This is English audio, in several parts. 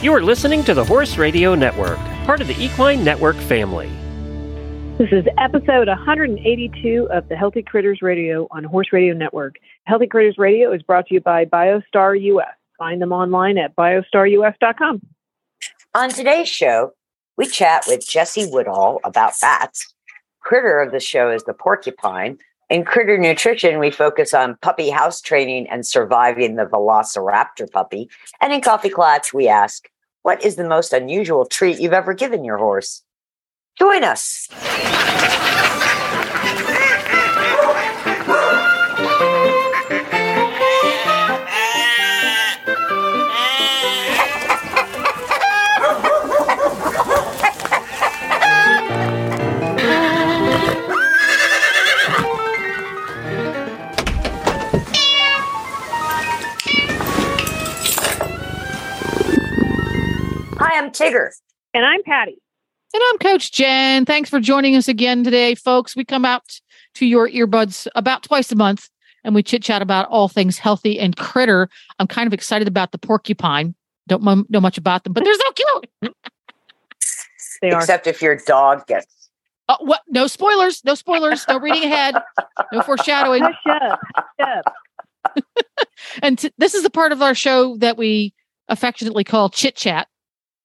You are listening to the Horse Radio Network, part of the Equine Network family. This is episode 182 of the Healthy Critters Radio on Horse Radio Network. Healthy Critters Radio is brought to you by BioStar US. Find them online at biostarus.com. On today's show, we chat with Jessie Woodall about bats. Critter of the show is the porcupine. In critter nutrition, we focus on puppy house training and surviving the velociraptor puppy. And in Coffee Klatch, we ask, what is the most unusual treat you've ever given your horse? Join us. I'm Tigger. And I'm Pati. And I'm Coach Jen. Thanks for joining us again today, folks. We come out to your earbuds about twice a month and we chit chat about all things healthy and critter. I'm kind of excited about the porcupine. Don't m- know much about them, but they're so cute. They are. Except if your dog gets. Uh, what? No spoilers. No spoilers. No reading ahead. No foreshadowing. Hush up. Hush up. And t- this is the part of our show that we affectionately call chit chat.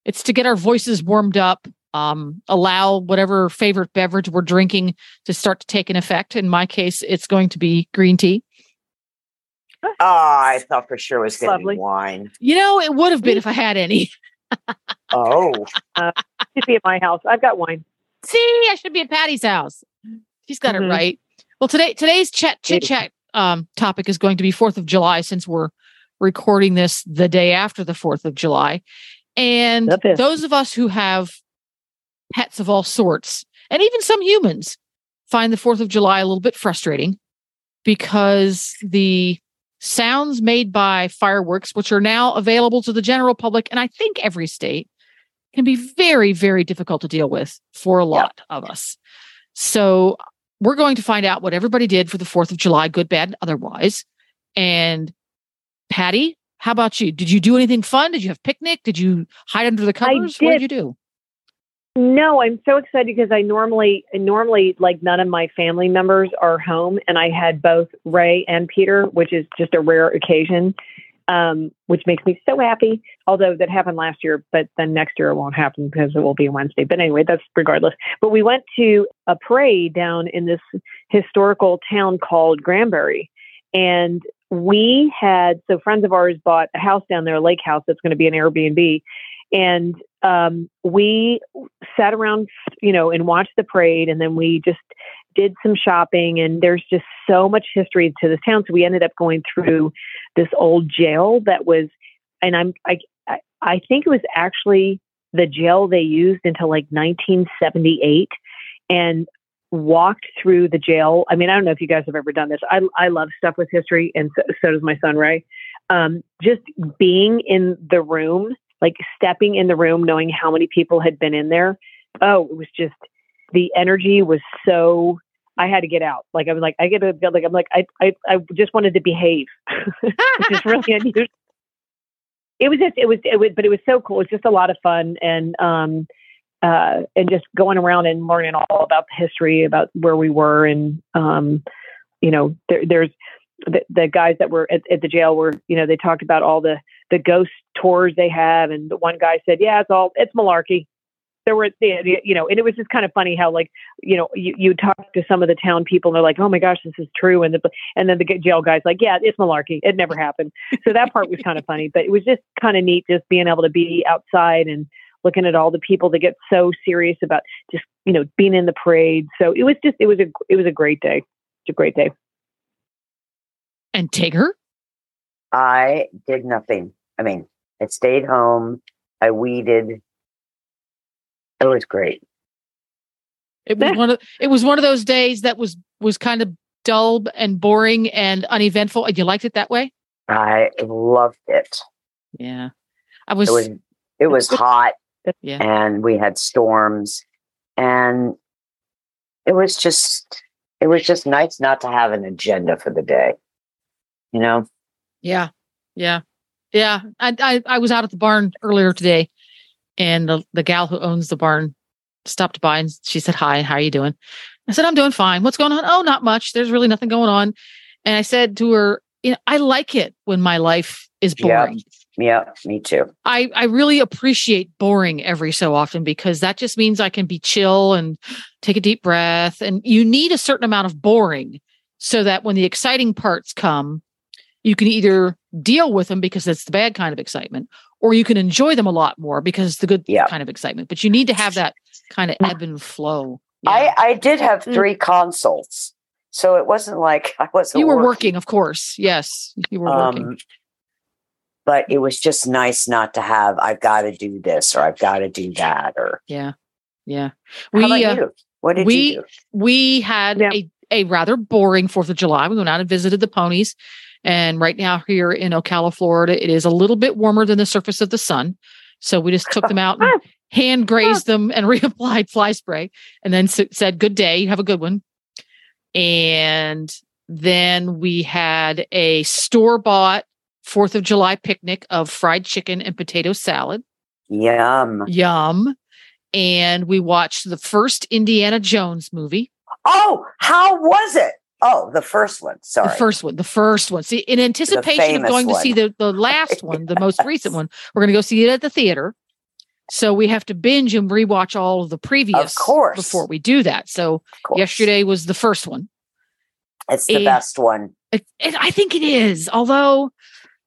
It's to get our voices warmed up, um, allow whatever favorite beverage we're drinking to start to take an effect. In my case, it's going to be green tea. Oh, I thought for sure it was going to be wine. You know, it would have been if I had any. Oh, Should be at my house. I've got wine. See, I should be at Pati's house. She's got Mhm. it right. Well, today today's chat chit chat um, topic is going to be Fourth of July, since we're recording this the day after the Fourth of July, and those of us who have pets of all sorts, and even some humans, find the Fourth of July a little bit frustrating because the sounds made by fireworks, which are now available to the general public, and I think every state, can be very, very difficult to deal with for a lot of us. So we're going to find out what everybody did for the 4th of July, good, bad, and otherwise. And Pati, how about you? Did you do anything fun? Did you have picnic? Did you hide under the covers? What did you do? No, I'm so excited because I normally, normally, like none of my family members are home, and I had both Ray and Peter, which is just a rare occasion, um, which makes me so happy. Although that happened last year, but then next year it won't happen because it will be Wednesday. But anyway, that's regardless. But we went to a parade down in this historical town called Granbury, and we had so friends of ours bought a house down there, a lake house that's going to be an Airbnb, and um, we sat around, you know, and watched the parade, and then we just did some shopping. And there's just so much history to this town, so we ended up going through this old jail that was, and I'm I I, I think it was actually the jail they used until like 1978, and walked through the jail. I mean, I don't know if you guys have ever done this. I I love stuff with history, and so, so does my son Ray. Um, just being in the room, like stepping in the room, knowing how many people had been in there. Oh, it was just the energy was so. I had to get out. Like I was like, I get to like I'm like I I I just wanted to behave, which is really unusual. It was just it was it was but it was so cool. It was just a lot of fun and um uh and just going around and learning all about the history about where we were and um you know there, there's the, the guys that were at, at the jail were you know they talked about all the the ghost tours they have. And the one guy said yeah it's all it's malarkey. There were you know and it was just kind of funny how like you know you, you talk to some of the town people and they're like oh my gosh this is true. And the and then the jail guy's like yeah it's malarkey. It never happened. So that part was kind of funny but it was just kind of neat just being able to be outside and looking at all the people that get so serious about just you know being in the parade so it was just it was a it was a great day it's a great day And Tigger? I did nothing. I mean, I stayed home. I weeded. It was great. It was one of it was one of those days that was was kind of dull and boring and uneventful. And you liked it that way? I loved it. Yeah. I was, It was it was hot yeah. and we had storms and it was just it was just nice not to have an agenda for the day. You know? Yeah. Yeah. Yeah, I, I I was out at the barn earlier today, and the the gal who owns the barn stopped by and she said, "Hi, how are you doing?" I said, "I'm doing fine. What's going on?" Oh, not much. There's really nothing going on. And I said to her, "You know, I like it when my life is boring. Yeah, me too. I I really appreciate boring every so often because that just means I can be chill and take a deep breath. And you need a certain amount of boring so that when the exciting parts come, you can either deal with them because that's the bad kind of excitement, or you can enjoy them a lot more because it's the good Yeah. kind of excitement. But you need to have that kind of ebb and flow. Yeah. I I did have Mm. three consults, so it wasn't like I wasn't. you were working, of course. Yes, you were working. But it was just nice not to have. I've got to do this or I've got to do that or. Yeah, yeah. How about We uh, you? What did we- you do? we had Yeah. a, a rather boring Fourth of July. We went out and visited the ponies. And right now, here in Ocala, Florida, it is a little bit warmer than the surface of the sun. So we just took them out and hand grazed them and reapplied fly spray and then s- said, Good day, have a good one. And then we had a store bought Fourth of July picnic of fried chicken and potato salad. Yum. Yum. And we watched the first Indiana Jones movie. Oh, how was it? Oh, the first one. Sorry. The first one, the first one. See, in anticipation of going to see the, the last one, the most recent one, we're going to go see it at the theater. So we have to binge and rewatch all of the previous of course. before we do that. So yesterday was the first one. It's the Eh. best one. It, it, I think it is, although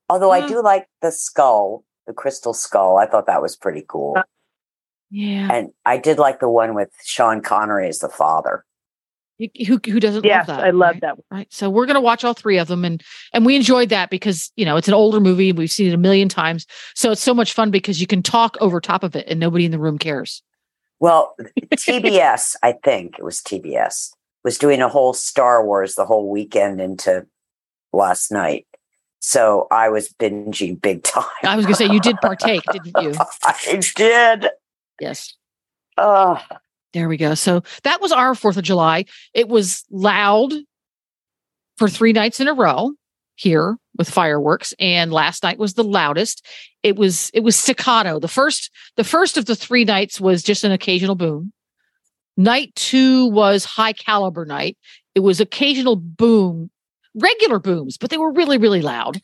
Although I Uh. do like the skull, the crystal skull. I thought that was pretty cool. Uh, yeah, And I did like the one with Sean Connery as the father. who who doesn't Yes, love that? I love right? that. Right. So we're going to watch all three of them, and and we enjoyed that because you know it's an older movie and we've seen it a million times. So it's so much fun because you can talk over top of it and nobody in the room cares. Well, TBS, I think it was TBS, was doing a whole Star Wars the whole weekend into last night. So I was binging big time. I was going to say you did partake, didn't you? I did. Yes. Oh, There we go. So that was our 4th of July. It was loud for three nights in a row here with fireworks and last night was the loudest. It was it was staccato. The first the first of the three nights was just an occasional boom. Night 2 was high caliber night. It was occasional boom, regular booms, but they were really really loud.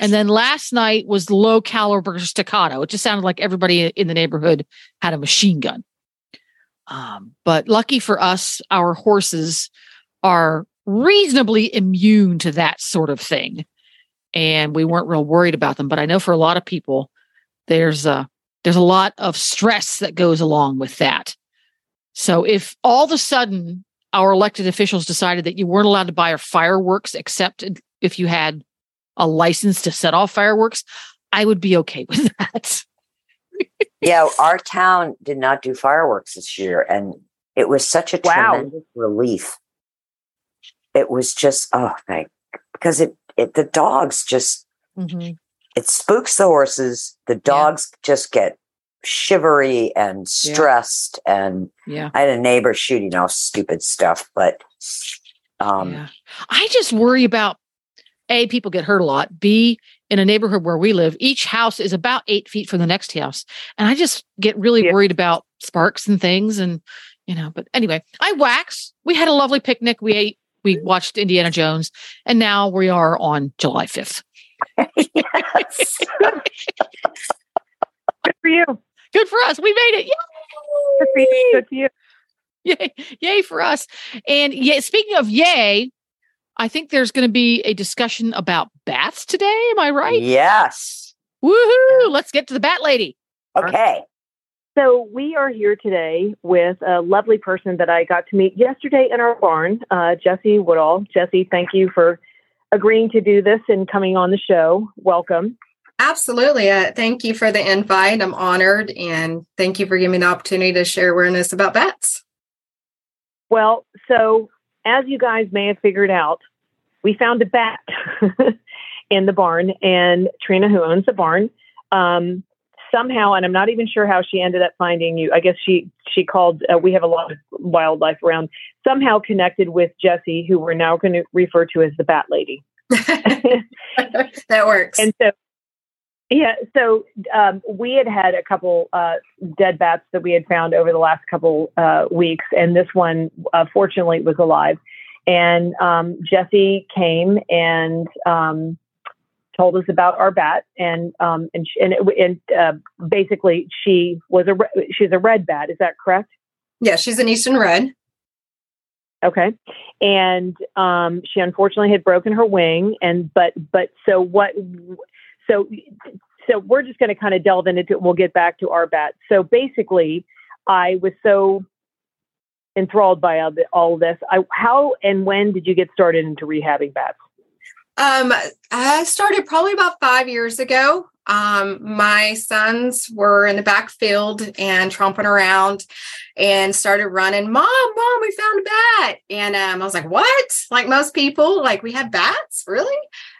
And then last night was low caliber staccato. It just sounded like everybody in the neighborhood had a machine gun. Um, but lucky for us, our horses are reasonably immune to that sort of thing. And we weren't real worried about them. But I know for a lot of people, there's a there's a lot of stress that goes along with that. So if all of a sudden our elected officials decided that you weren't allowed to buy fireworks except if you had a license to set off fireworks, I would be okay with that. yeah. Our town did not do fireworks this year. And it was such a Wow. tremendous relief. It was just, oh, thank, because it, it, the dogs just, Mhm. it spooks the horses. The dogs just get shivery and stressed. And Yeah. I had a neighbor shooting off stupid stuff, but um, yeah. I just worry about A, people get hurt a lot. B, in a neighborhood where we live, each house is about eight feet from the next house. And I just get really Yeah. worried about sparks and things. And, you know, but anyway, I wax. We had a lovely picnic. We ate, we watched Indiana Jones. And now we are on July 5th. yes. Good for you. Good for us. We made it. Good for you. Good for you. Yay. Yay for us. And yeah, speaking of yay, I think there's going to be a discussion about bats today. Am I right? yes. Woohoo! Let's get to the bat lady. Okay. So we are here today with a lovely person that I got to meet yesterday in our barn, uh, Jessie Woodall. Jessie, thank you for agreeing to do this and coming on the show. Welcome. Absolutely. Uh, thank you for the invite. I'm honored and thank you for giving me the opportunity to share awareness about bats. Well, so as you guys may have figured out, we found a bat in the barn, and Trina, who owns the barn, um, somehow, and I'm not even sure how she ended up finding you. I guess she she called. Uh, we have a lot of wildlife around. Somehow connected with Jessie, who we're now going to refer to as the Bat Lady. that works. And so, Yeah, so um, we had had a couple uh, dead bats that we had found over the last couple uh, weeks, and this one, uh, fortunately, was alive. And um, Jessie came and um, told us about our bat, and um, and and, it, and uh, basically she was a re- she's a red bat. Is that correct? Yeah, she's an Eastern red. Okay, and um, she unfortunately had broken her wing, and but but so what? So so we're just going to kind of delve into it. We'll get back to our bat. So basically, I was so enthralled by all, this. I, how and when did you get started into rehabbing bats? Um, I started probably about five years ago. Um, my sons were in the backfield and tromping around and started running, Mom, Mom, we found a bat. And um, I was like, What? Like most people, like we have bats, really?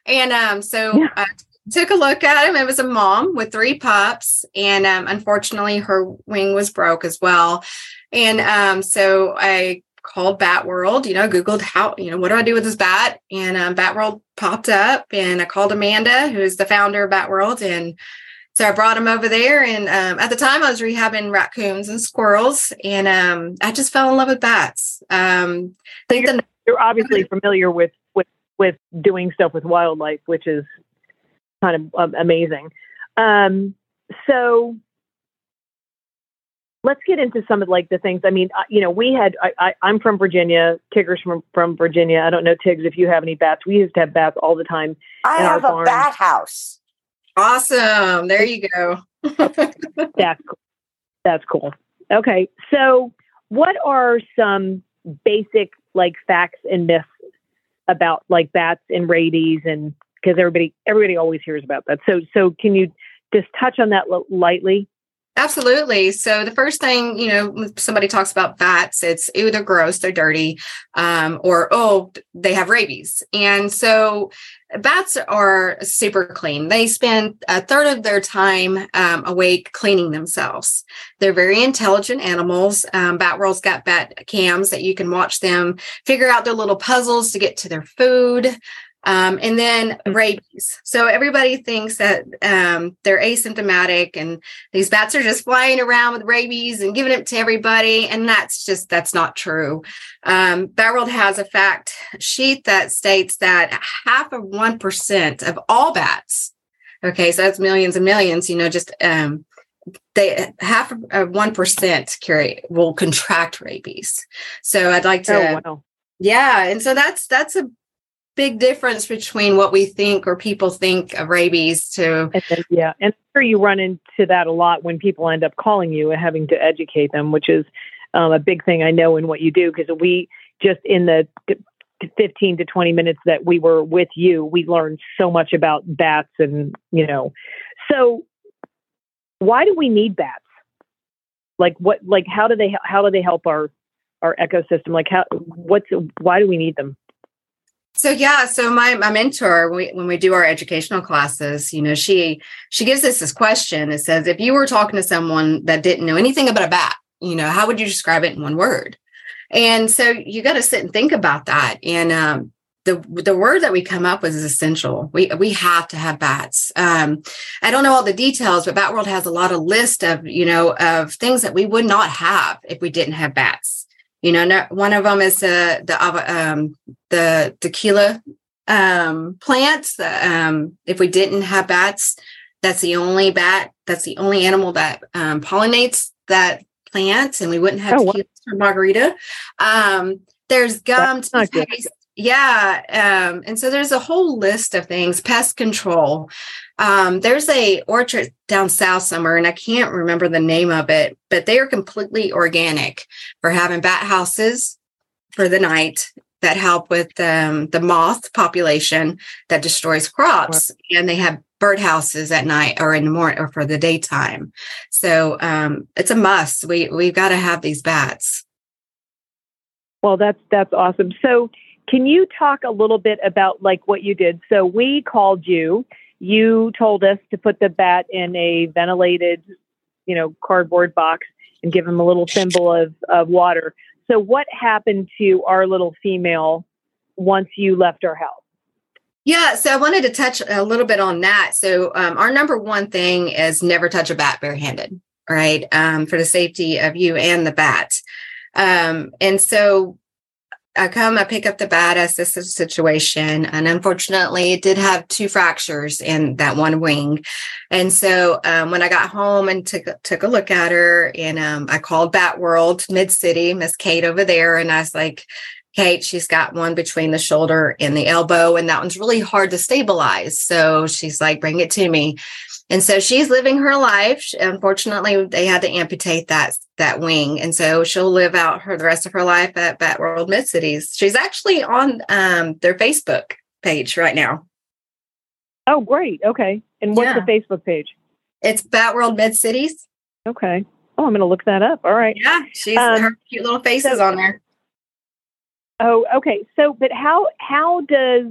And um, so yeah. I took a look at him. It was a mom with three pups, and um, unfortunately, her wing was broke as well. And um, so I called Bat World, you know, Googled how, you know, what do I do with this bat? And um, Bat World popped up and I called Amanda, who's the founder of Bat World. And so I brought him over there. And um, at the time I was rehabbing raccoons and squirrels. And um, I just fell in love with bats. Um, so you're, the, you're obviously familiar with, with, with doing stuff with wildlife, which is kind of um, amazing. Um, so let's get into some of like the things. I mean, you know, we had. I, I, am from Virginia. Tigger's from from Virginia. I don't know Tiggs if you have any bats. We used to have bats all the time. I have a bat house. Awesome. There you go. that's cool. That's cool. Okay, so what are some basic like facts and myths about like bats and rabies and because everybody everybody always hears about that. So so can you just touch on that lightly? Absolutely. So the first thing, you know, somebody talks about bats, it's ooh, they're gross, they're dirty, um, or oh, they have rabies. And so bats are super clean. They spend a third of their time um, awake cleaning themselves. They're very intelligent animals. Um, bat World's got bat cams that you can watch them figure out their little puzzles to get to their food. Um, and then mm. rabies. So everybody thinks that um, they're asymptomatic and these bats are just flying around with rabies and giving it to everybody. And that's just, that's not true. Um, has a fact sheet that states that half of 1% of all bats, okay, so that's millions and millions, you know, just um, they half of one percent carry will contract rabies. So I'd like to, oh, wow. yeah, and so that's that's a big difference between what we think or people think of rabies to and yeah and I'm sure you run into that a lot when people end up calling you and having to educate them which is um, a big thing i know in what you do because we just in the 15 to 20 minutes that we were with you we learned so much about bats and you know. So why do we need bats? Like what like how do they how do they help our our ecosystem? Like how what's why do we need them so yeah, so my my mentor when we, when we do our educational classes, you know, she she gives us this question. It says, if you were talking to someone that didn't know anything about a bat, you know, how would you describe it in one word? And so you got to sit and think about that. And um, the the word that we come up with is essential. We we have to have bats. Um, I don't know all the details, but Bat World has a lot of list of you know of things that we would not have if we didn't have bats. You know, one of them is uh, the um, the tequila um, plants. Um, if we didn't have bats, that's the only bat. That's the only animal that um, pollinates that plant, and we wouldn't have oh, tequila or margarita. Um, there's gum, toothpaste. Yeah, um, and so there's a whole list of things. Pest control. Um, there's a orchard down south somewhere, and I can't remember the name of it, but they are completely organic for having bat houses for the night that help with um, the moth population that destroys crops, and they have bird houses at night or in the morning or for the daytime. So um, it's a must. We we've got to have these bats. Well, that's that's awesome. So, can you talk a little bit about like what you did? So we called you you told us to put the bat in a ventilated, you know, cardboard box and give him a little thimble of, of water. So, what happened to our little female once you left our house? Yeah, so I wanted to touch a little bit on that. So, um, our number one thing is never touch a bat barehanded, right? Um, for the safety of you and the bat. Um, and so I come, I pick up the bat as this is a situation, and unfortunately, it did have two fractures in that one wing. And so, um, when I got home and took took a look at her, and um, I called Bat World Mid City, Miss Kate over there, and I was like, Kate, she's got one between the shoulder and the elbow, and that one's really hard to stabilize. So she's like, bring it to me. And so she's living her life. Unfortunately, they had to amputate that that wing, and so she'll live out her the rest of her life at Bat World Mid Cities. She's actually on um, their Facebook page right now. Oh, great. Okay. And what's Yeah. the Facebook page? It's Bat World Mid Cities. Okay. Oh, I'm going to look that up. All right. Yeah, she's Um, her cute little faces so- on there. Oh, okay. So, but how how does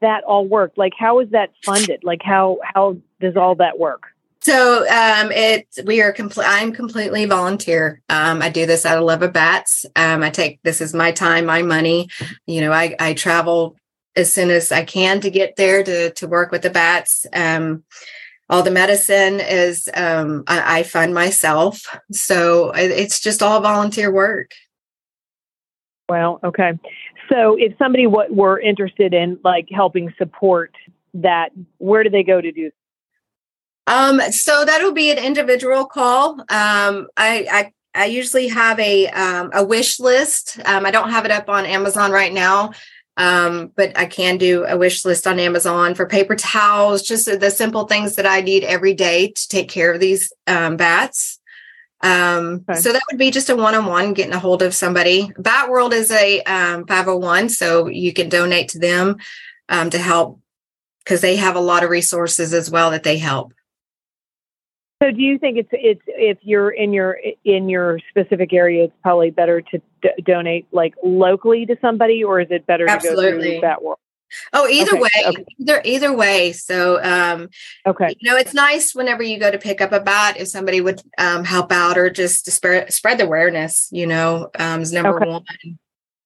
that all work? Like, how is that funded? Like, how how does all that work? So um, it we are complete. I'm completely volunteer. Um, I do this out of love of bats. Um, I take this is my time, my money. You know, I I travel as soon as I can to get there to to work with the bats. Um, all the medicine is um, I, I fund myself, so it- it's just all volunteer work. Well, okay. So, if somebody w- were interested in like helping support that, where do they go to do? Um, so that'll be an individual call. Um, I, I I usually have a um, a wish list. Um, I don't have it up on Amazon right now, um, but I can do a wish list on Amazon for paper towels, just the simple things that I need every day to take care of these um, bats. Um, Okay. So that would be just a one on one, getting a hold of somebody. Bat World is a um, 501, so you can donate to them um, to help because they have a lot of resources as well that they help. So, do you think it's it's if you're in your in your specific area, it's probably better to d- donate like locally to somebody, or is it better to go Absolutely. through that world? Oh, either Okay, way, okay. either either way. So, um, Okay. you know, it's nice whenever you go to pick up a bat if somebody would um, help out or just to spread spread the awareness. You know, um, is number Okay. one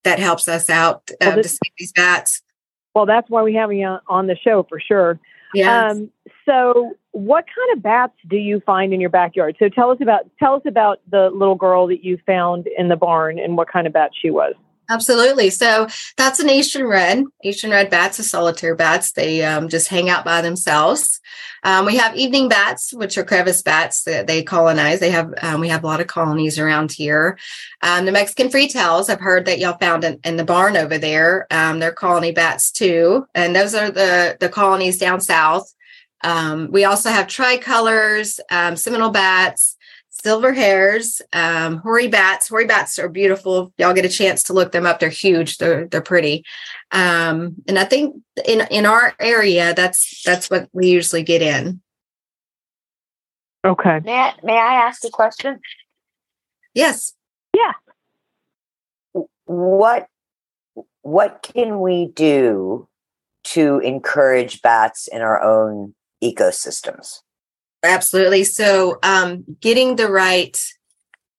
that helps us out Well, um, to this- save these bats. Well, that's why we have you on, on the show for sure. Yeah. Um, so, what kind of bats do you find in your backyard? So, tell us about tell us about the little girl that you found in the barn and what kind of bat she was. Absolutely. So that's an Eastern red. Eastern red bats are solitary bats. They um, just hang out by themselves. Um, we have evening bats, which are crevice bats that they colonize. They have um, we have a lot of colonies around here. Um, the Mexican free freetails, I've heard that y'all found in, in the barn over there. Um, they're colony bats too, and those are the the colonies down south. Um, we also have tricolors, um, Seminole bats, silver hairs, um, hoary bats. Hoary bats are beautiful. Y'all get a chance to look them up. They're huge. They're they're pretty. Um, and I think in in our area, that's that's what we usually get in. Okay. May I, may I ask a question? Yes. Yeah. What what can we do to encourage bats in our own ecosystems? Absolutely. So, um, getting the right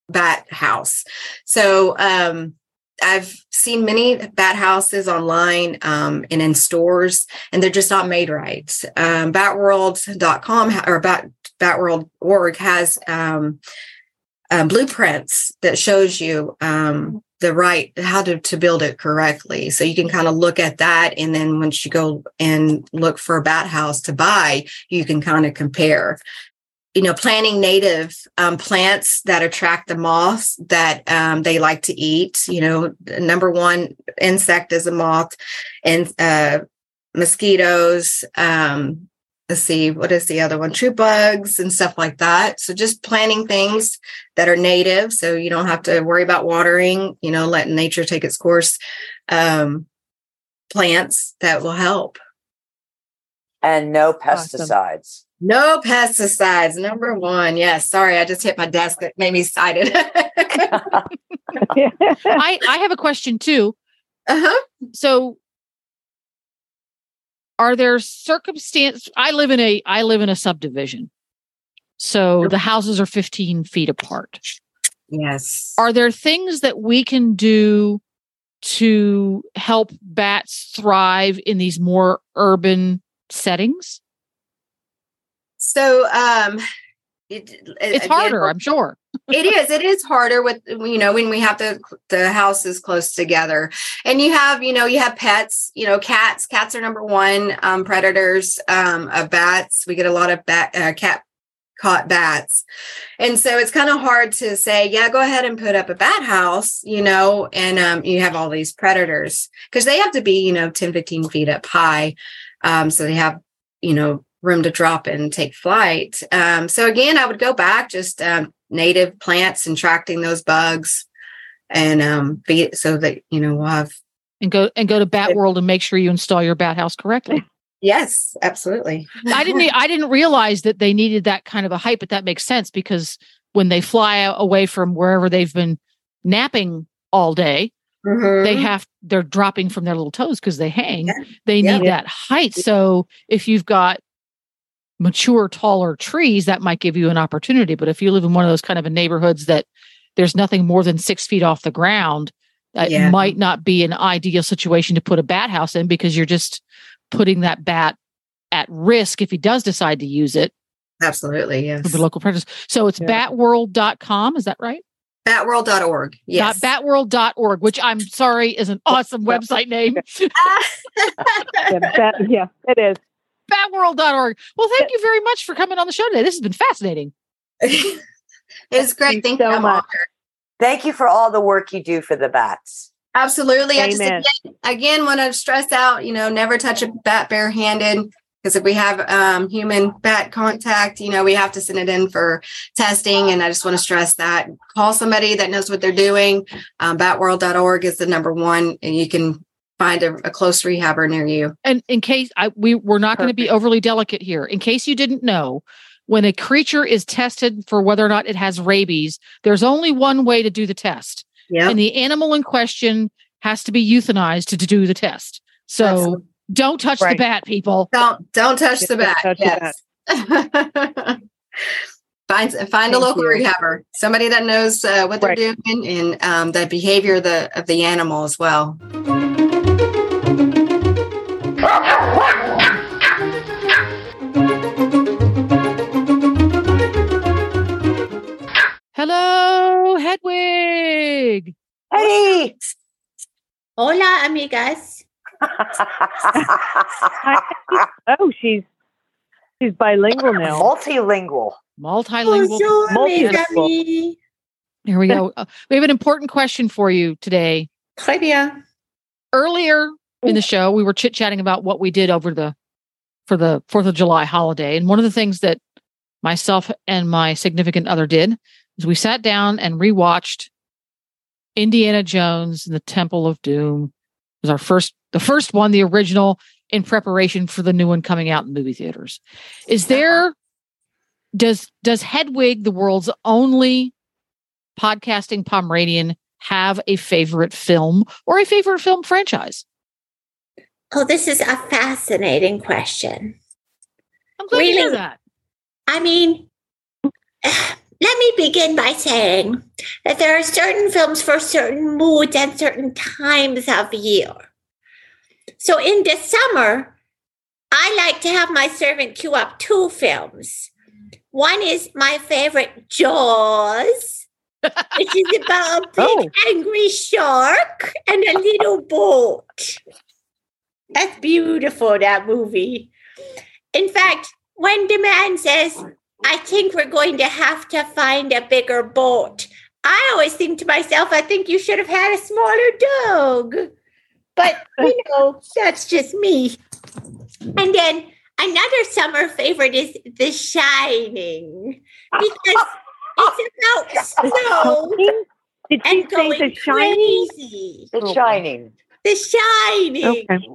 bat house. So, um, I've seen many bat houses online um, and in stores, and they're just not made right. Um, batworld.com or bat, batworld.org has um, uh, blueprints that shows you um, the right how to, to build it correctly. So you can kind of look at that, and then once you go and look for a bat house to buy, you can kind of compare you know planting native um, plants that attract the moths that um, they like to eat you know number one insect is a moth and uh, mosquitoes um, let's see what is the other one true bugs and stuff like that so just planting things that are native so you don't have to worry about watering you know letting nature take its course um, plants that will help And no Awesome. pesticides. no pesticides, number one. Yes. Sorry, I just hit my desk. That made me excited. I, I have a question too. uh-huh. So are there circumstance I live in a I live in a subdivision. So the houses are 15 feet apart. Yes. Are there things that we can do to help bats thrive in these more urban settings? So um it, It's harder, I'm sure. it is it is harder with you know when we have the the houses close together. And you have you know you have pets you know cats cats are number one um, predators um, of bats. We get a lot of bat uh, cat caught bats. And so it's kind of hard to say yeah go ahead and put up a bat house you know and um, you have all these predators. Because they have to be you know 10 15 feet up high um, so they have you know room to drop and take flight um, so again i would go back just um, native plants and attracting those bugs and um be so that you know we'll have And go and go to Bat World and make sure you install your bat house correctly. yes absolutely I didn't I didn't realize that they needed that kind of a height, but that makes sense because when they fly away from wherever they've been napping all day, Mhm. they have they're dropping from their little toes because they hang. Yeah. They Yeah. need that height. So if you've got mature, taller trees, that might give you an opportunity. But if you live in one of those kind of neighborhoods that there's nothing more than six feet off the ground, that Yeah. might not be an ideal situation to put a bat house in because you're just putting that bat at risk if he does decide to use it absolutely yes for the local predators. So it's Yeah. batworld.com, is that right? batworld.org yes Dot batworld.org, which I'm sorry is an awesome website name. Yeah, that- yeah, it is. batworld.org. Well, thank you very much for coming on the show today. This has been fascinating. it's great Thank you thank you so much. honored. Thank you for all the work you do for the bats. absolutely i just again, again want to stress out you know never touch a bat barehanded because if we have um, human bat contact you know we have to send it in for testing and i just want to stress that call somebody that knows what they're doing um, batworld.org is the number one and you can find a, a close rehabber near you And in case I we we're not going to be overly delicate here. In case you didn't know, when a creature is tested for whether or not it has rabies, there's only one way to do the test. yeah And the animal in question has to be euthanized to, to do the test. So Absolutely. don't touch the bat, people. don't don't touch the bat touch the yes find find a local you. rehabber somebody that knows uh, what they're Right. doing and um, the behavior of the of the animal as well Hedwig. Hey! Hola, amigas. Oh, she's she's bilingual now. Multilingual. Multilingual. Bonjour, multilingual. Here we go. Uh, we have an important question for you today. Très bien. Earlier in the show, we were chit chatting about what we did over the for the Fourth of July holiday, and one of the things that myself and my significant other did is we sat down and rewatched Indiana Jones and the Temple of Doom. It was our first, the first one, the original, in preparation for the new one coming out in movie theaters. Is there does does Hedwig, the world's only podcasting Pomeranian, have a favorite film or a favorite film franchise? Oh, this is a fascinating question. I'm glad to hear Really? that. I mean, let me begin by saying that there are certain films for certain moods and certain times of year. So in the summer, I like to have my servant queue up two films. One is my favorite, Jaws, which is about a big Oh. angry shark and a little boat. That's beautiful, that movie. In fact, when the man says, I think we're going to have to find a bigger boat, I always think to myself, I think you should have had a smaller dog. But, you know, that's just me. And then another summer favorite is The Shining because it's about snow Did she and say going the shining? crazy. The oh, Shining. The Shining. Okay.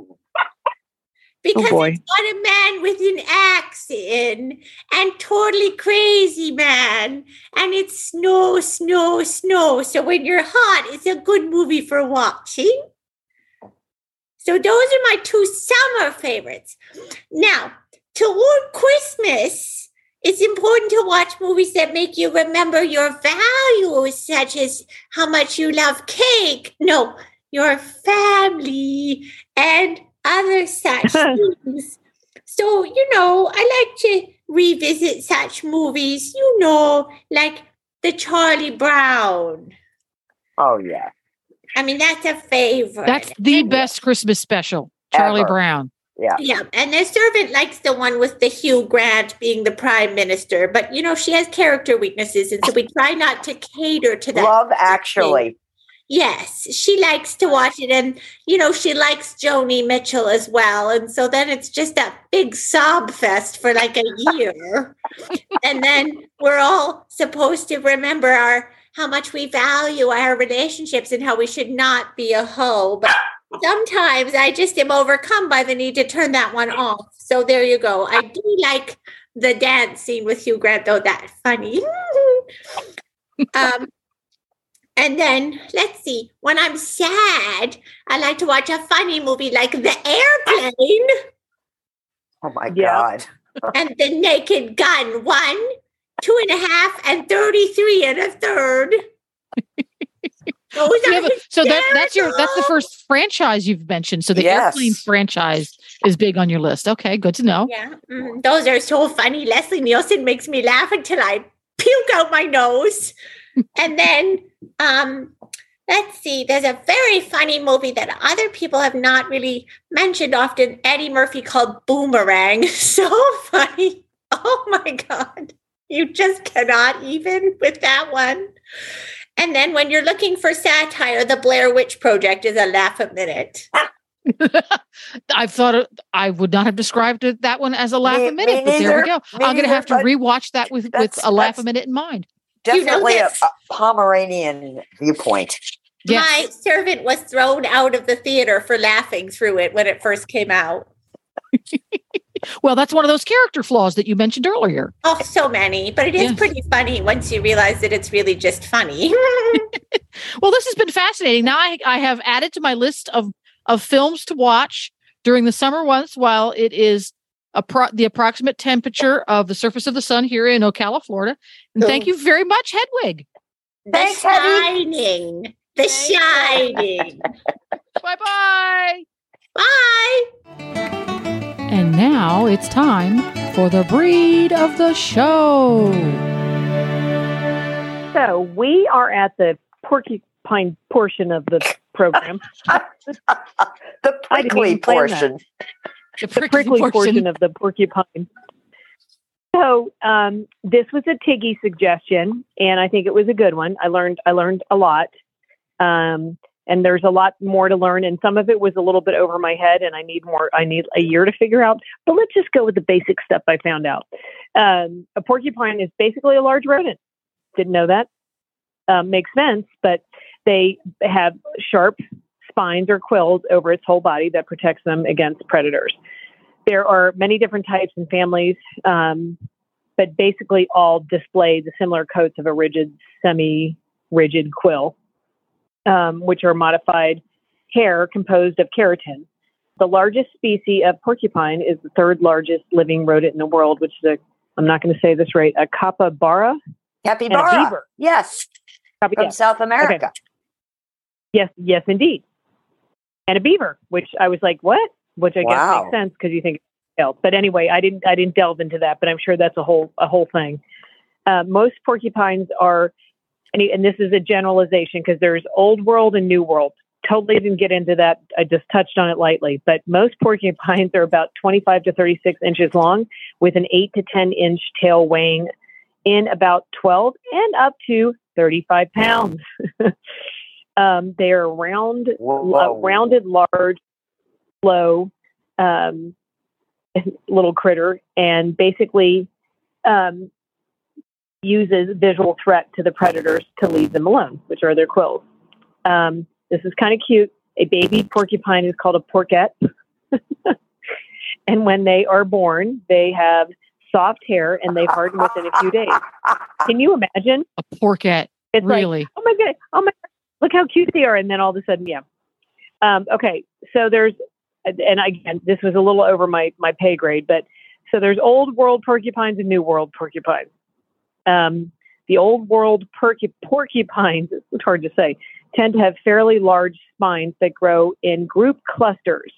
Oh, because Oh, it's got a man with an axe in and totally crazy man. And it's snow, snow, snow. So when you're hot, it's a good movie for watching. So those are my two summer favorites. Now, toward Christmas, it's important to watch movies that make you remember your values, such as how much you love cake. No, your family and other such things. So, you know, I like to revisit such movies, you know, like the Charlie Brown. Oh yeah. I mean, that's a favorite. That's the And- best Christmas special. Charlie Ever. Brown. Yeah. Yeah, and the servant likes the one with the Hugh Grant being the prime minister, but you know she has character weaknesses, and so we try not to cater to that. Love actually. Yes, she likes to watch it, and you know she likes Joni Mitchell as well, and so then it's just a big sob fest for like a year, and then we're all supposed to remember our how much we value our relationships and how we should not be a hoe, but sometimes I just am overcome by the need to turn that one off. So there you go. I do like the dance scene with Hugh Grant, though. That's funny. um, and then let's see. When I'm sad, I like to watch a funny movie like The Airplane Oh my Yeah. god. and The Naked Gun. One, two and a half, and thirty-three and a third. Those You are a- so that that's your that's the first franchise you've mentioned. So the Yes. airplane franchise is big on your list. Okay, good to know. Yeah, mm, those are so funny. Leslie Nielsen makes me laugh until I puke out my nose. And then, um, let's see, there's a very funny movie that other people have not really mentioned often. Eddie Murphy called Boomerang. So funny. Oh my god, you just cannot even with that one. And then when you're looking for satire, the Blair Witch Project is a laugh a minute. I thought it, I would not have described that one as a laugh Me- a minute, but there we go. Me I'm going to have to but rewatch that with with a laugh a minute in mind. You know Definitely a, a Pomeranian viewpoint. Yes. My servant was thrown out of the theater for laughing through it when it first came out. Well, that's one of those character flaws that you mentioned earlier. Oh, so many, but it is Yes. pretty funny once you realize that it's really just funny. Well, this has been fascinating. Now I, I have added to my list of of films to watch during the summer once while it is appro- the approximate temperature of the surface of the sun here in Ocala, Florida. And thank you very much, Hedwig. the Thanks, Heddy. Shining. The Shining. Bye bye. Bye. And now it's time for the breed of the show. So we are at the porcupine portion of the program, the prickly portion. that. The the prickly, prickly portion. portion of the porcupine. So um, this was a Tiggy suggestion, and I think it was a good one. I learned I learned a lot, um, and there's a lot more to learn. And some of it was a little bit over my head, and I need more. I need a year to figure out. But let's just go with the basic stuff I found out. Um, a porcupine is basically a large rodent. Didn't know that. Um, makes sense, but they have sharp spines or quills over its whole body that protects them against predators. There are many different types and families, um, but basically all display the similar coats of a rigid, semi rigid quill, um, which are modified hair composed of keratin. The largest species of porcupine is the third largest living rodent in the world, which is a, I'm not going to say this right, a capybara Capybara. Yes, Capi- from yeah. South America. Yes, yes, indeed. And a beaver, which I was like, what? Which I Wow. guess makes sense because you think else. But anyway, I didn't I didn't delve into that, but I'm sure that's a whole a whole thing. Uh, most porcupines are, and, and this is a generalization because there's old world and new world. Totally didn't get into that. I just touched on it lightly. But most porcupines are about 25 to 36 inches long, with an 8 to 10 inch tail weighing in about 12 and up to 35 pounds. um, they are round, uh, rounded, large, slow um, little critter, and basically um, uses visual threat to the predators to leave them alone, which are their quills. Um, this is kind of cute. A baby porcupine is called a porquette. and when they are born, they have soft hair and they harden within a few days. Can you imagine? A porket. It's like, Really? oh my god, oh my, look how cute they are, and then all of a sudden, yeah. Um, okay, so there's, and again, this was a little over my my pay grade, but so there's old world porcupines and new world porcupines. Um, the old world porcu- porcupines, it's hard to say, tend to have fairly large spines that grow in group clusters.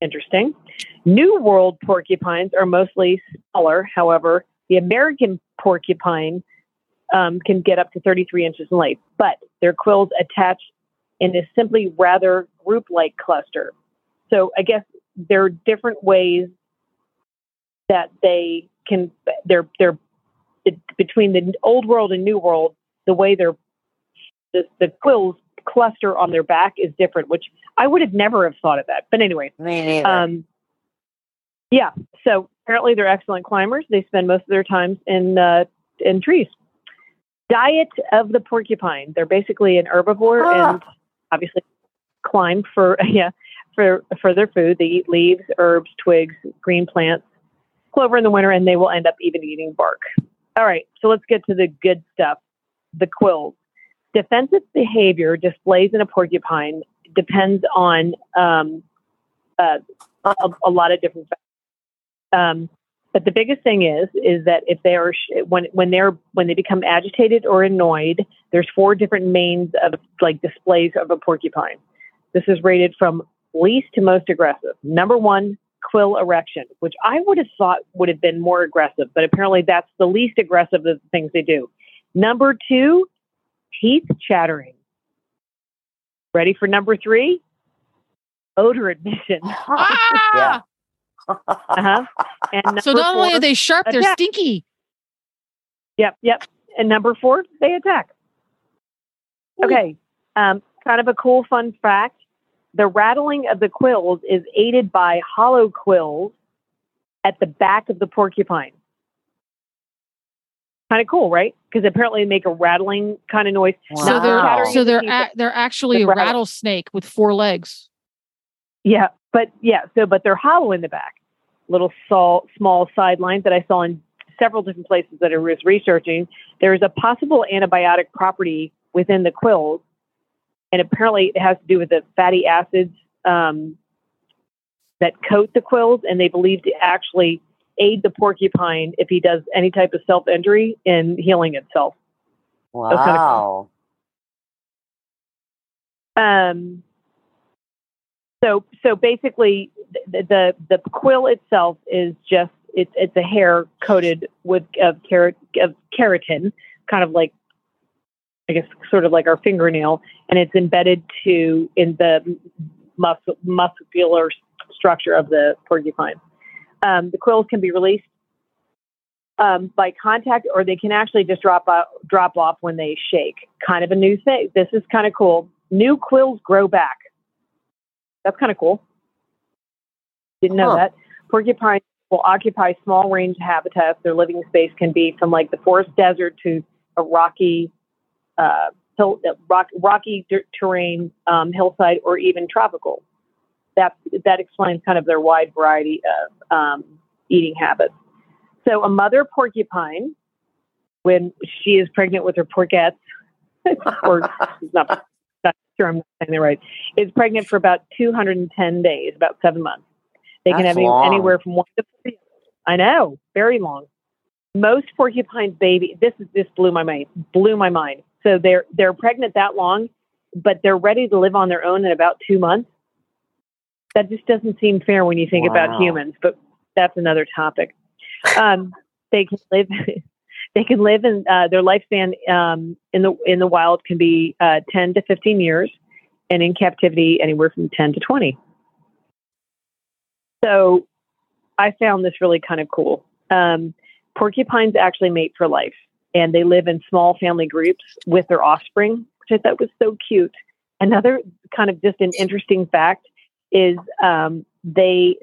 Interesting. New World porcupines are mostly smaller. However, the American porcupine um, can get up to 33 inches in length, but their quills attach in a simply rather group like cluster. So I guess there are different ways that they can, they're, they're between the old world and new world, the way they're, the, the quills cluster on their back is different, which I would have never have thought of that. But anyway, Me neither. um, yeah. So apparently they're excellent climbers. They spend most of their time in uh, in trees. Diet of the porcupine. They're basically an herbivore Ah. and obviously climb for yeah for for their food. They eat leaves, herbs, twigs, green plants, clover in the winter, and they will end up even eating bark. All right. So let's get to the good stuff. The quills. Defensive behavior displays in a porcupine depends on um, uh, a, a lot of different factors. Um, but the biggest thing is is that if they are when when they're when they become agitated or annoyed, there's four different mains of like displays of a porcupine. This is rated from least to most aggressive. Number one, quill erection, which I would have thought would have been more aggressive, but apparently that's the least aggressive of the things they do. Number two, teeth chattering. Ready for number three? Odor emission. Ah! Uh-huh. And So not only four- are they sharp, they're stinky. Yep, yep. And number four, they attack. Okay. Um, kind of a cool fun fact. The rattling of the quills is aided by hollow quills at the back of the porcupine. Kind of cool, right? Because apparently they make a rattling kind of noise. So they're so they're a, they're actually a rattle. rattlesnake with four legs. Yeah, but yeah, so but they're hollow in the back. Little small, small sidelines that I saw in several different places that I was researching. There is a possible antibiotic property within the quills, and apparently it has to do with the fatty acids um, that coat the quills, and they believe to actually aid the porcupine if he does any type of self injury in healing itself. wow. Um, so so basically, the, the the quill itself is just it's it's a hair coated with of carrot of keratin, kind of like I guess sort of like our fingernail, and it's embedded to in the mus- muscular structure of the porcupine. Um, the quills can be released um, by contact, or they can actually just drop out, drop off when they shake. Kind of a new thing. This is kind of cool. New quills grow back. That's kind of cool. Didn't know Huh. that. Porcupines will occupy small range habitats. Their living space can be from like the forest desert to a rocky, uh, hill, uh, rock, rocky dirt terrain, um, hillside, or even tropical. That that explains kind of their wide variety of um, eating habits. So a mother porcupine, when she is pregnant with her porquettes, or she's not, not sure I'm not saying that right, is pregnant for about 210 days, about seven months. They can have long. anywhere from one to three. I know, very long. Most porcupines baby. This is this blew my mind. Blew my mind. So they're they're pregnant that long, but they're ready to live on their own in about two months. That just doesn't seem fair when you think Wow. about humans. But that's another topic. Um, they can live. They can live in uh, their lifespan um, in the in the wild can be uh, 10 to 15 years, and in captivity anywhere from 10 to 20. So, I found this really kind of cool. Um, porcupines actually mate for life, and they live in small family groups with their offspring, which I thought was so cute. Another kind of just an interesting fact is um, they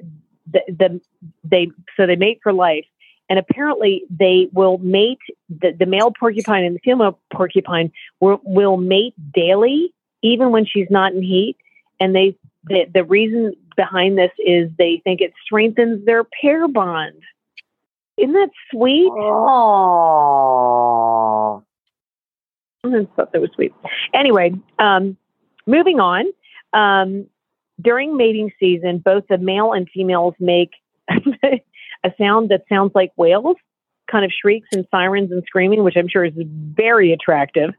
the, the they so they mate for life and apparently they will mate the, the male porcupine and the female porcupine will, will mate daily even when she's not in heat and they the, the reason behind this is they think it strengthens their pair bond isn't that sweet Oh. I thought that was sweet. Anyway, um, moving on. Um, during mating season, both the male and females make a sound that sounds like whales, kind of shrieks and sirens and screaming, which I'm sure is very attractive.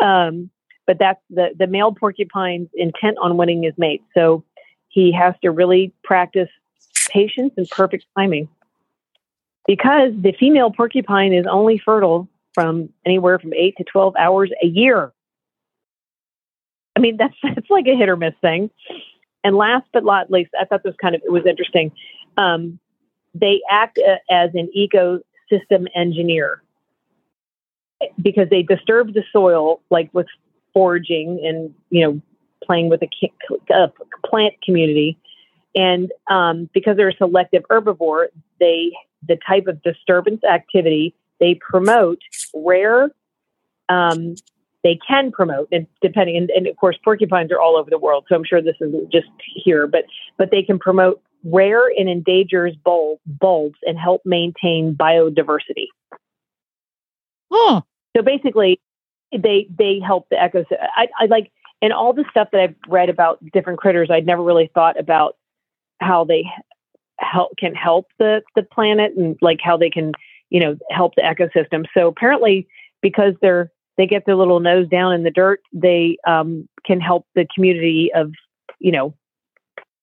Um, but that's the the male porcupine's intent on winning his mate. So he has to really practice patience and perfect timing because the female porcupine is only fertile from anywhere from eight to 12 hours a year. I mean, that's, that's like a hit or miss thing. And last but not least, I thought this kind of, it was interesting. Um, they act uh, as an ecosystem engineer because they disturb the soil, like with foraging and, you know, playing with a uh, plant community. And um, because they're a selective herbivore, they the type of disturbance activity they promote rare. Um, they can promote, and depending, and, and of course, porcupines are all over the world, so I'm sure this isn't just here, but but they can promote rare and endangered bulb, bulbs and help maintain biodiversity. Huh. So basically, they they help the ecosystem. I, I like and all the stuff that I've read about different critters. I'd never really thought about how they help can help the the planet and like how they can you know help the ecosystem. So apparently, because they're they get their little nose down in the dirt, they um, can help the community of you know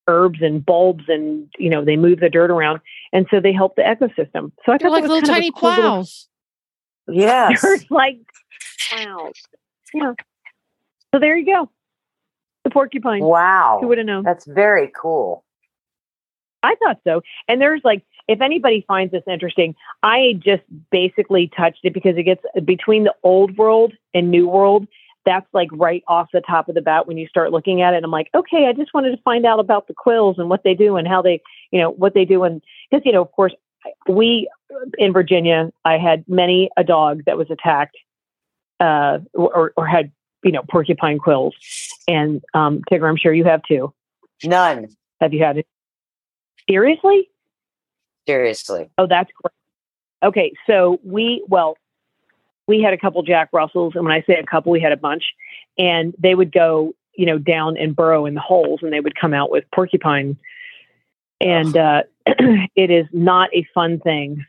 herbs and bulbs and you know they move the dirt around and so they help the ecosystem. So i they're thought like little tiny cool plows. Little, yes like plows. Yeah. So there you go. The porcupine. Wow. Who would have known? That's very cool. I thought so. And there's like if anybody finds this interesting i just basically touched it because it gets between the old world and new world that's like right off the top of the bat when you start looking at it. I'm like, okay, I just wanted to find out about the quills and what they do and how they, you know, what they do. And because, you know, of course, we in Virginia, I had many a dog that was attacked uh, or, or had, you know, porcupine quills. And um, Tigger, I'm sure you have too. None. Have you had it? Seriously? Seriously. Oh, that's great. Okay, so we, well, we had a couple Jack Russells, and when I say a couple, we had a bunch, and they would go, you know, down and burrow in the holes, and they would come out with porcupine, and uh, it is not a fun thing.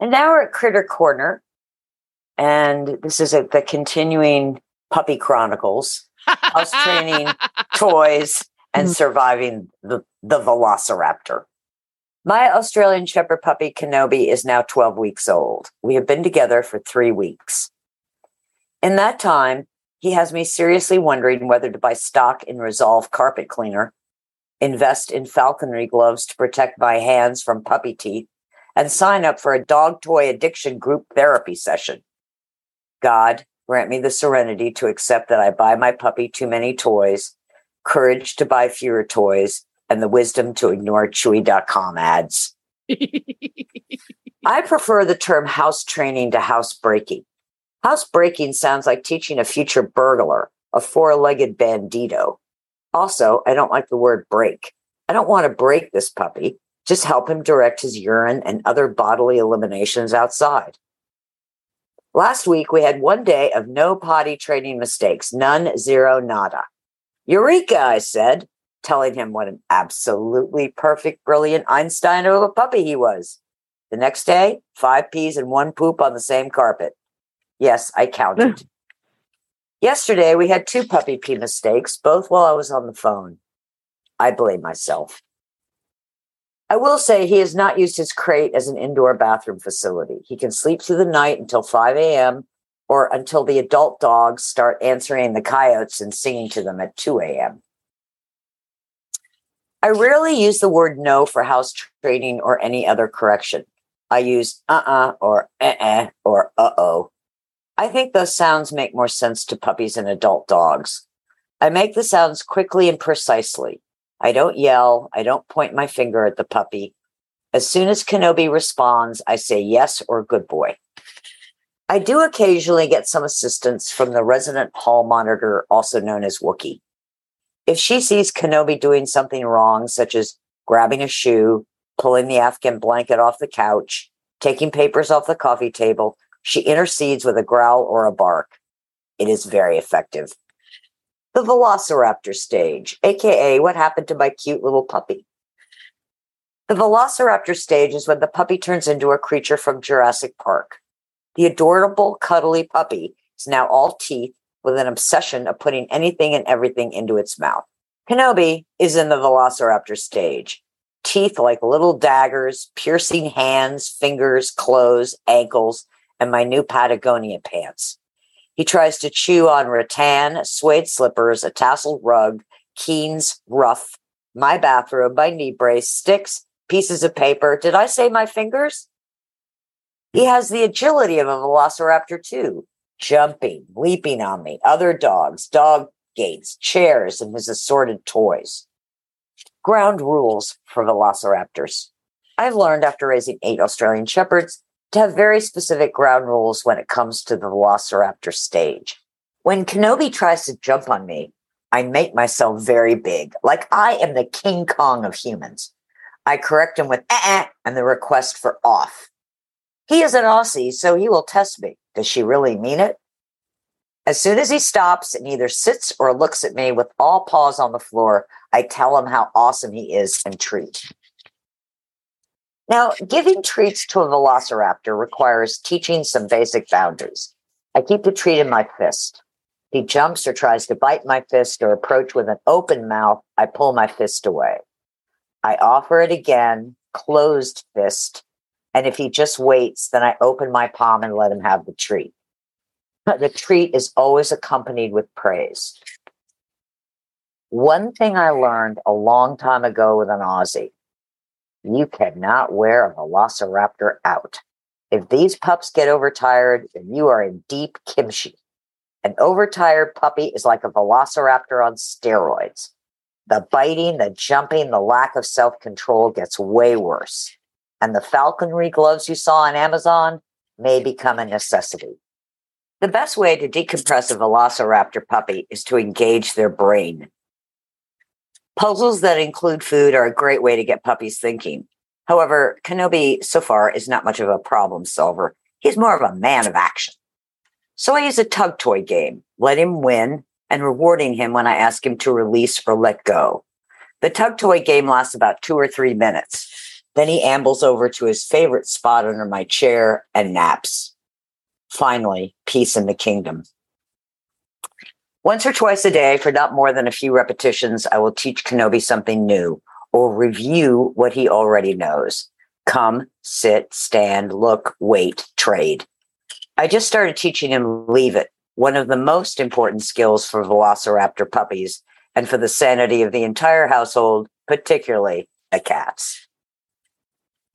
And now we're at Critter Corner, and this is a, the continuing Puppy Chronicles, house training, toys, and surviving the, the Velociraptor. My Australian Shepherd puppy, Kenobi, is now 12 weeks old. We have been together for three weeks. In that time, he has me seriously wondering whether to buy stock in Resolve carpet cleaner, invest in falconry gloves to protect my hands from puppy teeth, and sign up for a dog toy addiction group therapy session. God, grant me the serenity to accept that I buy my puppy too many toys, courage to buy fewer toys, and the wisdom to ignore chewy.com ads. I prefer the term house training to house breaking. House breaking sounds like teaching a future burglar, a four legged bandito. Also, I don't like the word break. I don't want to break this puppy, just help him direct his urine and other bodily eliminations outside. Last week, we had one day of no potty training mistakes, none, zero, nada. Eureka, I said telling him what an absolutely perfect, brilliant Einstein of a puppy he was. The next day, five peas and one poop on the same carpet. Yes, I counted. Yesterday, we had two puppy pee mistakes, both while I was on the phone. I blame myself. I will say he has not used his crate as an indoor bathroom facility. He can sleep through the night until 5 a.m. or until the adult dogs start answering the coyotes and singing to them at 2 a.m. I rarely use the word no for house training or any other correction. I use uh uh-uh, uh or uh uh or uh oh. I think those sounds make more sense to puppies and adult dogs. I make the sounds quickly and precisely. I don't yell. I don't point my finger at the puppy. As soon as Kenobi responds, I say yes or good boy. I do occasionally get some assistance from the resident hall monitor, also known as Wookie. If she sees Kenobi doing something wrong, such as grabbing a shoe, pulling the Afghan blanket off the couch, taking papers off the coffee table, she intercedes with a growl or a bark. It is very effective. The Velociraptor stage, aka what happened to my cute little puppy. The velociraptor stage is when the puppy turns into a creature from Jurassic Park. The adorable, cuddly puppy is now all teeth with an obsession of putting anything and everything into its mouth. Kenobi is in the velociraptor stage. Teeth like little daggers, piercing hands, fingers, clothes, ankles, and my new Patagonia pants. He tries to chew on rattan, suede slippers, a tasseled rug, Keen's ruff, my bathrobe, my knee brace, sticks, pieces of paper. Did I say my fingers? He has the agility of a velociraptor too, jumping, leaping on me, other dogs, dog gates, chairs, and his assorted toys. Ground rules for velociraptors. I've learned after raising eight Australian Shepherds to have very specific ground rules when it comes to the velociraptor stage. When Kenobi tries to jump on me, I make myself very big, like I am the King Kong of humans. I correct him with eh, and the request for off. He is an Aussie, so he will test me. Does she really mean it? As soon as he stops and either sits or looks at me with all paws on the floor, I tell him how awesome he is and treat. Now, giving treats to a velociraptor requires teaching some basic boundaries. I keep the treat in my fist. He jumps or tries to bite my fist or approach with an open mouth, I pull my fist away. I offer it again, closed fist. And if he just waits, then I open my palm and let him have the treat the treat is always accompanied with praise. One thing I learned a long time ago with an Aussie you cannot wear a velociraptor out. If these pups get overtired, then you are in deep kimchi. An overtired puppy is like a velociraptor on steroids. The biting, the jumping, the lack of self control gets way worse. And the falconry gloves you saw on Amazon may become a necessity. The best way to decompress a velociraptor puppy is to engage their brain. Puzzles that include food are a great way to get puppies thinking. However, Kenobi so far is not much of a problem solver. He's more of a man of action. So I use a tug toy game, let him win, and rewarding him when I ask him to release or let go. The tug toy game lasts about two or three minutes. Then he ambles over to his favorite spot under my chair and naps finally, peace in the kingdom. Once or twice a day, for not more than a few repetitions, I will teach Kenobi something new or review what he already knows. Come, sit, stand, look, wait, trade. I just started teaching him leave it, one of the most important skills for velociraptor puppies and for the sanity of the entire household, particularly the cats.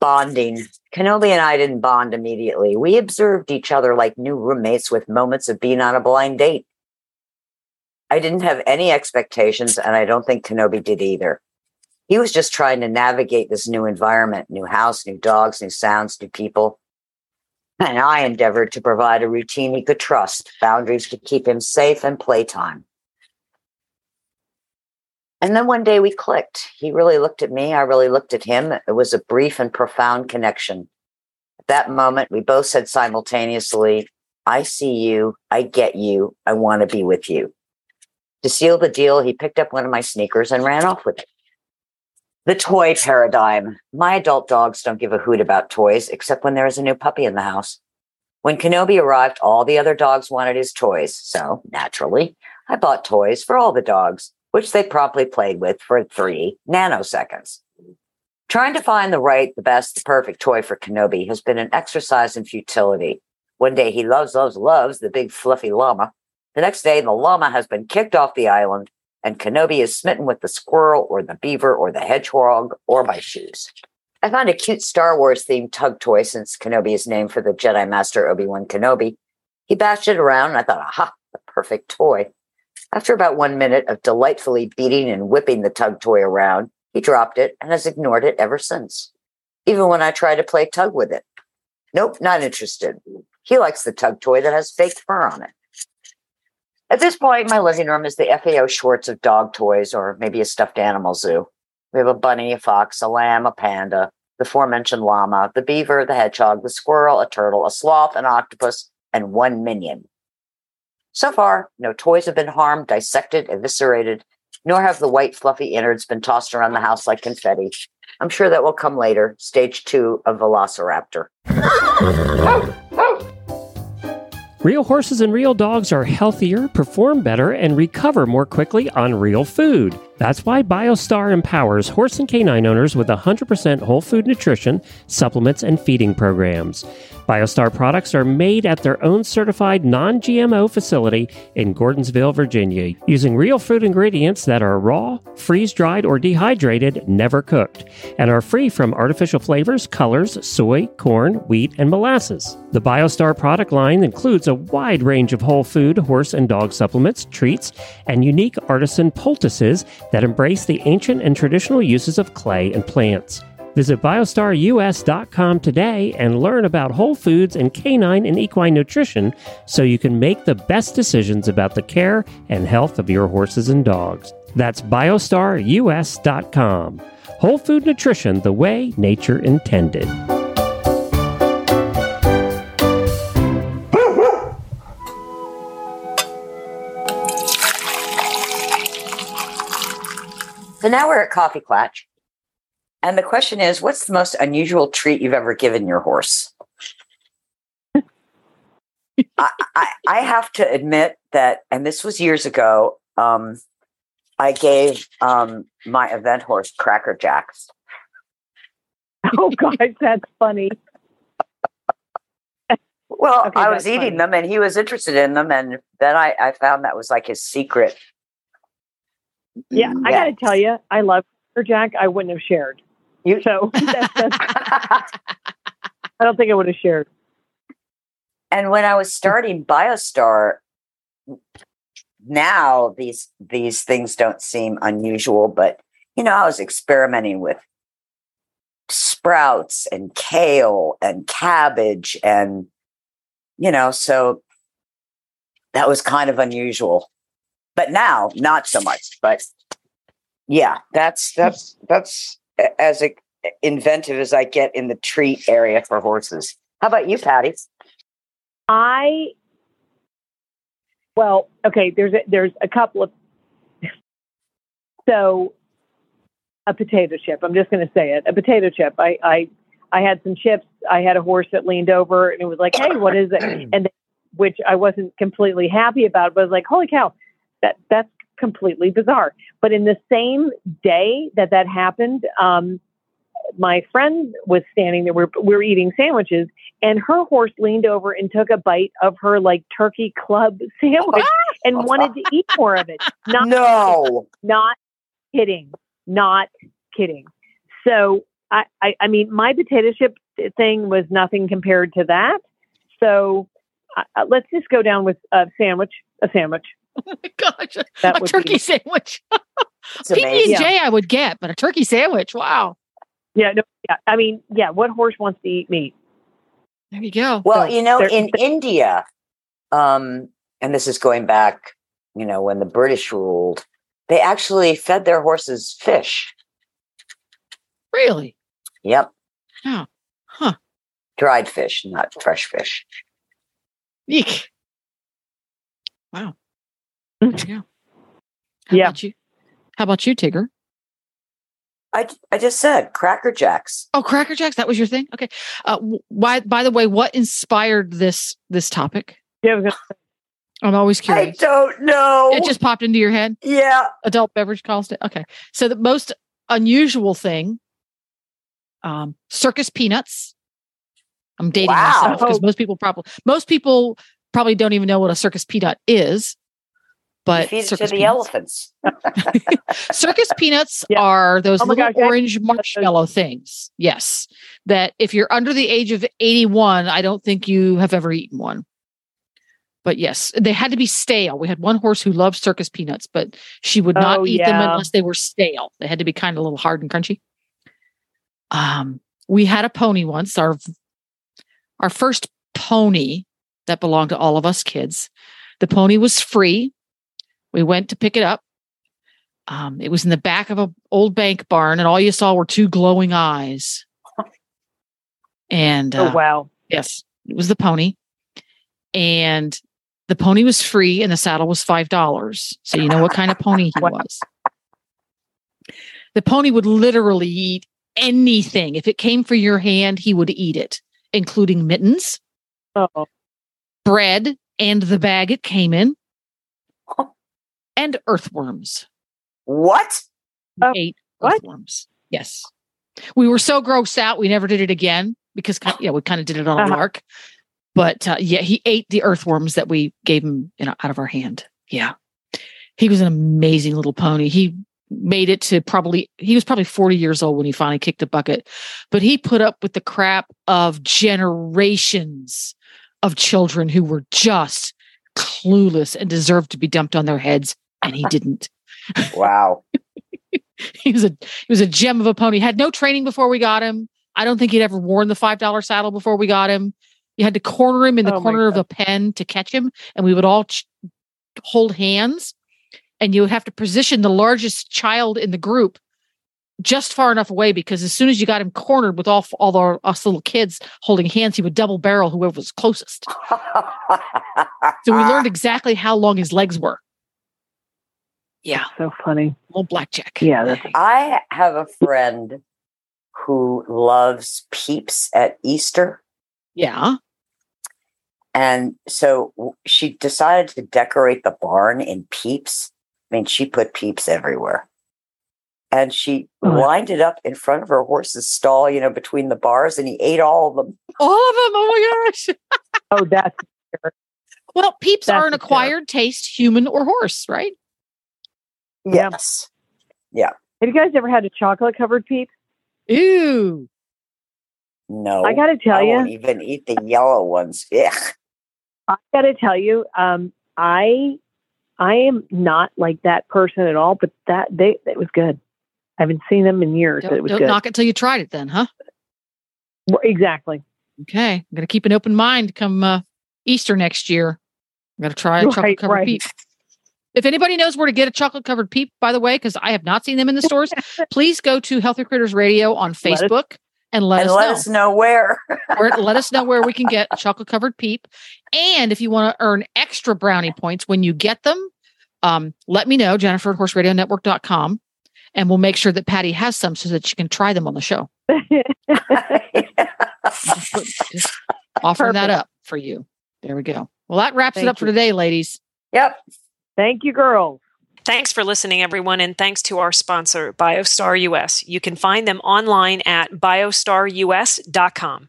Bonding. Kenobi and I didn't bond immediately. We observed each other like new roommates with moments of being on a blind date. I didn't have any expectations, and I don't think Kenobi did either. He was just trying to navigate this new environment, new house, new dogs, new sounds, new people. And I endeavored to provide a routine he could trust, boundaries to keep him safe, and playtime. And then one day we clicked. He really looked at me. I really looked at him. It was a brief and profound connection. At that moment, we both said simultaneously, I see you. I get you. I want to be with you. To seal the deal, he picked up one of my sneakers and ran off with it. The toy paradigm. My adult dogs don't give a hoot about toys except when there is a new puppy in the house. When Kenobi arrived, all the other dogs wanted his toys. So naturally, I bought toys for all the dogs which they promptly played with for three nanoseconds. Trying to find the right, the best, the perfect toy for Kenobi has been an exercise in futility. One day he loves, loves, loves the big fluffy llama. The next day, the llama has been kicked off the island, and Kenobi is smitten with the squirrel or the beaver or the hedgehog or my shoes. I found a cute Star Wars themed tug toy since Kenobi is named for the Jedi Master Obi Wan Kenobi. He bashed it around, and I thought, aha, the perfect toy. After about one minute of delightfully beating and whipping the tug toy around, he dropped it and has ignored it ever since. Even when I try to play tug with it. Nope, not interested. He likes the tug toy that has fake fur on it. At this point, my living room is the FAO Schwarz of dog toys or maybe a stuffed animal zoo. We have a bunny, a fox, a lamb, a panda, the aforementioned llama, the beaver, the hedgehog, the squirrel, a turtle, a sloth, an octopus, and one minion. So far, no toys have been harmed, dissected, eviscerated, nor have the white, fluffy innards been tossed around the house like confetti. I'm sure that will come later. Stage two of Velociraptor. Real horses and real dogs are healthier, perform better, and recover more quickly on real food. That's why BioStar empowers horse and canine owners with 100% whole food nutrition, supplements, and feeding programs. BioStar products are made at their own certified non GMO facility in Gordonsville, Virginia, using real food ingredients that are raw, freeze dried, or dehydrated, never cooked, and are free from artificial flavors, colors, soy, corn, wheat, and molasses. The BioStar product line includes a wide range of whole food, horse, and dog supplements, treats, and unique artisan poultices that embrace the ancient and traditional uses of clay and plants. Visit biostarus.com today and learn about whole foods and canine and equine nutrition so you can make the best decisions about the care and health of your horses and dogs. That's biostarus.com. Whole food nutrition the way nature intended. So now we're at Coffee Klatch. And the question is what's the most unusual treat you've ever given your horse? I, I, I have to admit that, and this was years ago, um, I gave um, my event horse Cracker Jacks. Oh, gosh, that's funny. Well, Okay, I was eating funny. them and he was interested in them. And then I, I found that was like his secret. Yeah, I got to tell you, I love Cracker Jack. I wouldn't have shared. You- So that's, that's, I don't think I would have shared. and when I was starting BioStar, now these these things don't seem unusual, but you know, I was experimenting with sprouts and kale and cabbage and you know, so that was kind of unusual. But now not so much. But yeah, that's that's that's as inventive as I get in the treat area for horses. How about you, Pati? I well, okay. There's a, there's a couple of so a potato chip. I'm just going to say it. A potato chip. I I I had some chips. I had a horse that leaned over and it was like, "Hey, what is it?" And which I wasn't completely happy about, but I was like, "Holy cow, that that's completely bizarre." But in the same day that that happened, um, my friend was standing there. We're we we're eating sandwiches, and her horse leaned over and took a bite of her like turkey club sandwich and wanted to eat more of it. Not No. not kidding, not kidding. So I, I, I mean, my potato chip thing was nothing compared to that. So uh, let's just go down with a sandwich. A sandwich. Oh my gosh, That a turkey be sandwich. It's PB amazing. and J I would get, but a turkey sandwich. Wow. yeah, no, yeah. I mean, yeah. What horse wants to eat meat? There you go. Well, So you know, there- in India, um, and this is going back, you know, when the British ruled, they actually fed their horses fish. Really? Yep. Oh. Huh. Dried fish, not fresh fish. Eek. Wow. There you. How Yeah. About you? How about you, Tigger? I, I just said Cracker Jacks. Oh, Cracker Jacks. That was your thing. Okay. Uh, why? By the way, what inspired this this topic? Yeah, I was gonna- I'm always curious. I don't know. It just popped into your head. yeah. Adult beverage cost. Okay. So the most unusual thing, um, circus peanuts. I'm dating Wow. myself because most people probably most people probably don't even know what a circus peanut is. But feed to circus the peanuts. elephants. circus peanuts Yeah. are those Oh little I- orange marshmallow things. Yes. That if you're under the age of 81, I don't think you have ever eaten one. But yes, they had to be stale. We had one horse who loved circus peanuts, but she would not Oh, eat them unless they were stale. They had to be kind of a little hard and crunchy. Um, we had a pony once, our our first pony that belonged to all of us kids. The pony was free. We went to pick it up. Um, it was in the back of an old bank barn, and all you saw were two glowing eyes. And oh uh, wow. yes, it was the pony, and the pony was free, and the saddle was five dollars. So you know what kind of pony he was. The pony would literally eat anything. If it came for your hand, he would eat it, including mittens, Oh, bread, and the bag it came in, and earthworms. What? He Oh, ate what? earthworms. Yes. We were so grossed out, we never did it again because, ki- yeah, we kind of did it on a Uh-huh. lark. But uh, yeah, he ate the earthworms that we gave him you know, out of our hand. Yeah. He was an amazing little pony. He made it to probably, he was probably 40 years old when he finally kicked the bucket, but he put up with the crap of generations of children who were just clueless and deserved to be dumped on their heads. And he didn't Wow. he was a he was a gem of a pony. Had no training before we got him. I don't think he'd ever worn the five dollar saddle before we got him. You had to corner him in the Oh corner of a pen to catch him, and we would all ch- hold hands. And you would have to position the largest child in the group just far enough away because as soon as you got him cornered with all all the us little kids holding hands, he would double barrel whoever was closest. So we learned exactly how long his legs were. Yeah, so funny. old blackjack. Yeah, that's I have a friend who loves peeps at Easter. yeah. And so she decided to decorate the barn in peeps. I mean, she put peeps everywhere. And she Oh. lined it up in front of her horse's stall, you know, between the bars, and he ate all of them. All of them. Oh my gosh. oh, that's Well, peeps That's are an hysterical. acquired taste, human or horse, right? Yes. Yeah. Have you guys ever had a chocolate covered peep? Ew. No. I got to tell I you, won't even eat the yellow ones. Yeah. I got to tell you, um, I I am not like that person at all, but that they it was good. I haven't seen them in years, Don't, it was don't good. knock it till you tried it then, huh? Well, exactly. Okay. I'm going to keep an open mind come uh, Easter next year. I'm going to try a chocolate covered right. peep. If anybody knows where to get a chocolate covered peep, by the way, because I have not seen them in the stores, please go to Healthy Critters Radio on Let us- Facebook and let and us let know. us know where. or let us know where we can get a chocolate covered peep. And if you want to earn extra brownie points when you get them, um, let me know, Jennifer at horseradionetwork.com. And we'll make sure that Pati has some so that she can try them on the show. Just, put, just that up for you. There we go. Well, that wraps it Thank up for today, ladies. yep. Thank you, girls. Thanks for listening, everyone, and thanks to our sponsor, BioStar US. You can find them online at biostarus.com.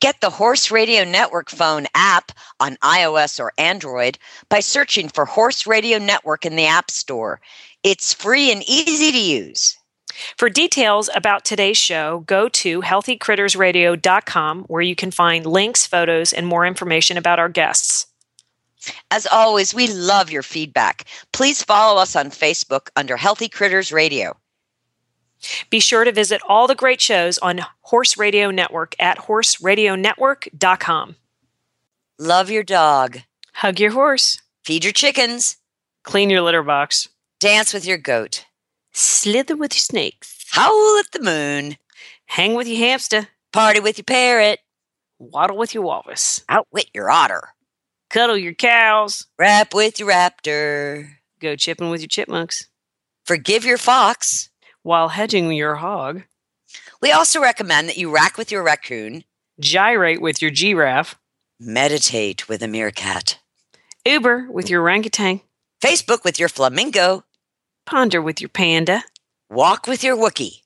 Get the Horse Radio Network phone app on iOS or Android by searching for Horse Radio Network in the App Store. It's free and easy to use. For details about today's show, go to healthycrittersradio.com where you can find links, photos, and more information about our guests. As always, we love your feedback. Please follow us on Facebook under Healthy Critters Radio. Be sure to visit all the great shows on Horse Radio Network at horseradionetwork.com. Love your dog. Hug your horse, Feed your chickens. clean your litter box, Dance with your goat. slither with your snakes, Howl at the moon. hang with your hamster, Party with your parrot. waddle with your walrus, Outwit your otter. cuddle your cows, Rap with your raptor. go chipping with your chipmunks, Forgive your fox. while hedging your hog, We also recommend that you rack with your raccoon. gyrate with your giraffe, Meditate with a meerkat. Uber with your orangutan, Facebook with your flamingo. ponder with your panda, Walk with your Wookie.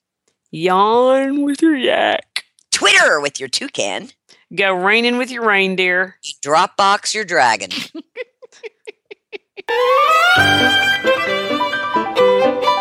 yawn with your yak, Twitter with your toucan. go raining with your reindeer. Dropbox your dragon.